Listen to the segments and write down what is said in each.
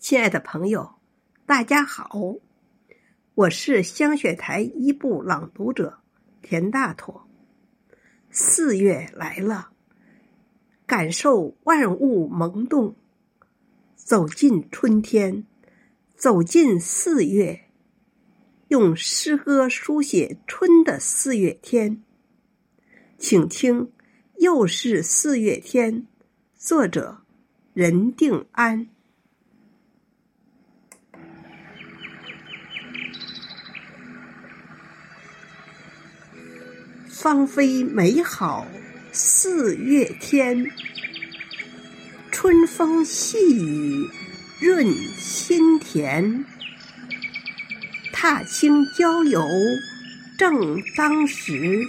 亲爱的朋友，大家好，我是香雪台一部朗读者田大妥。四月来了，感受万物萌动，走进春天，走进四月，用诗歌书写春的四月天。请听，又是四月天。作者：任定安。芳菲美好四月天，春风细雨润心田。踏青郊游正当时，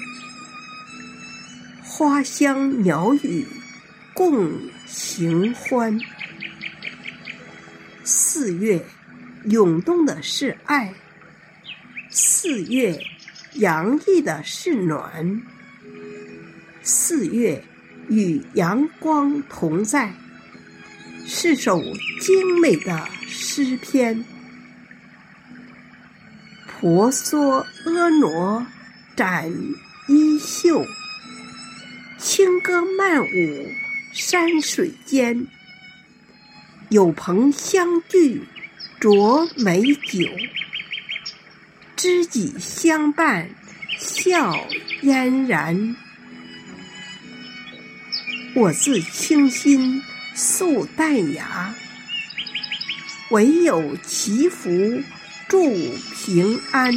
花香鸟语共行欢。四月涌动的是爱，四月。洋溢的是暖，四月与阳光同在，是首精美的诗篇。婆娑婀娜展衣袖，轻歌曼舞山水间。有朋相聚酌美酒。知己相伴，笑嫣然。我自清心素淡雅，唯有祈福祝平安。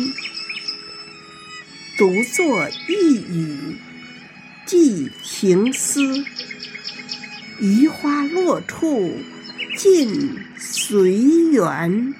独坐一隅寄情思，余花落处尽随缘。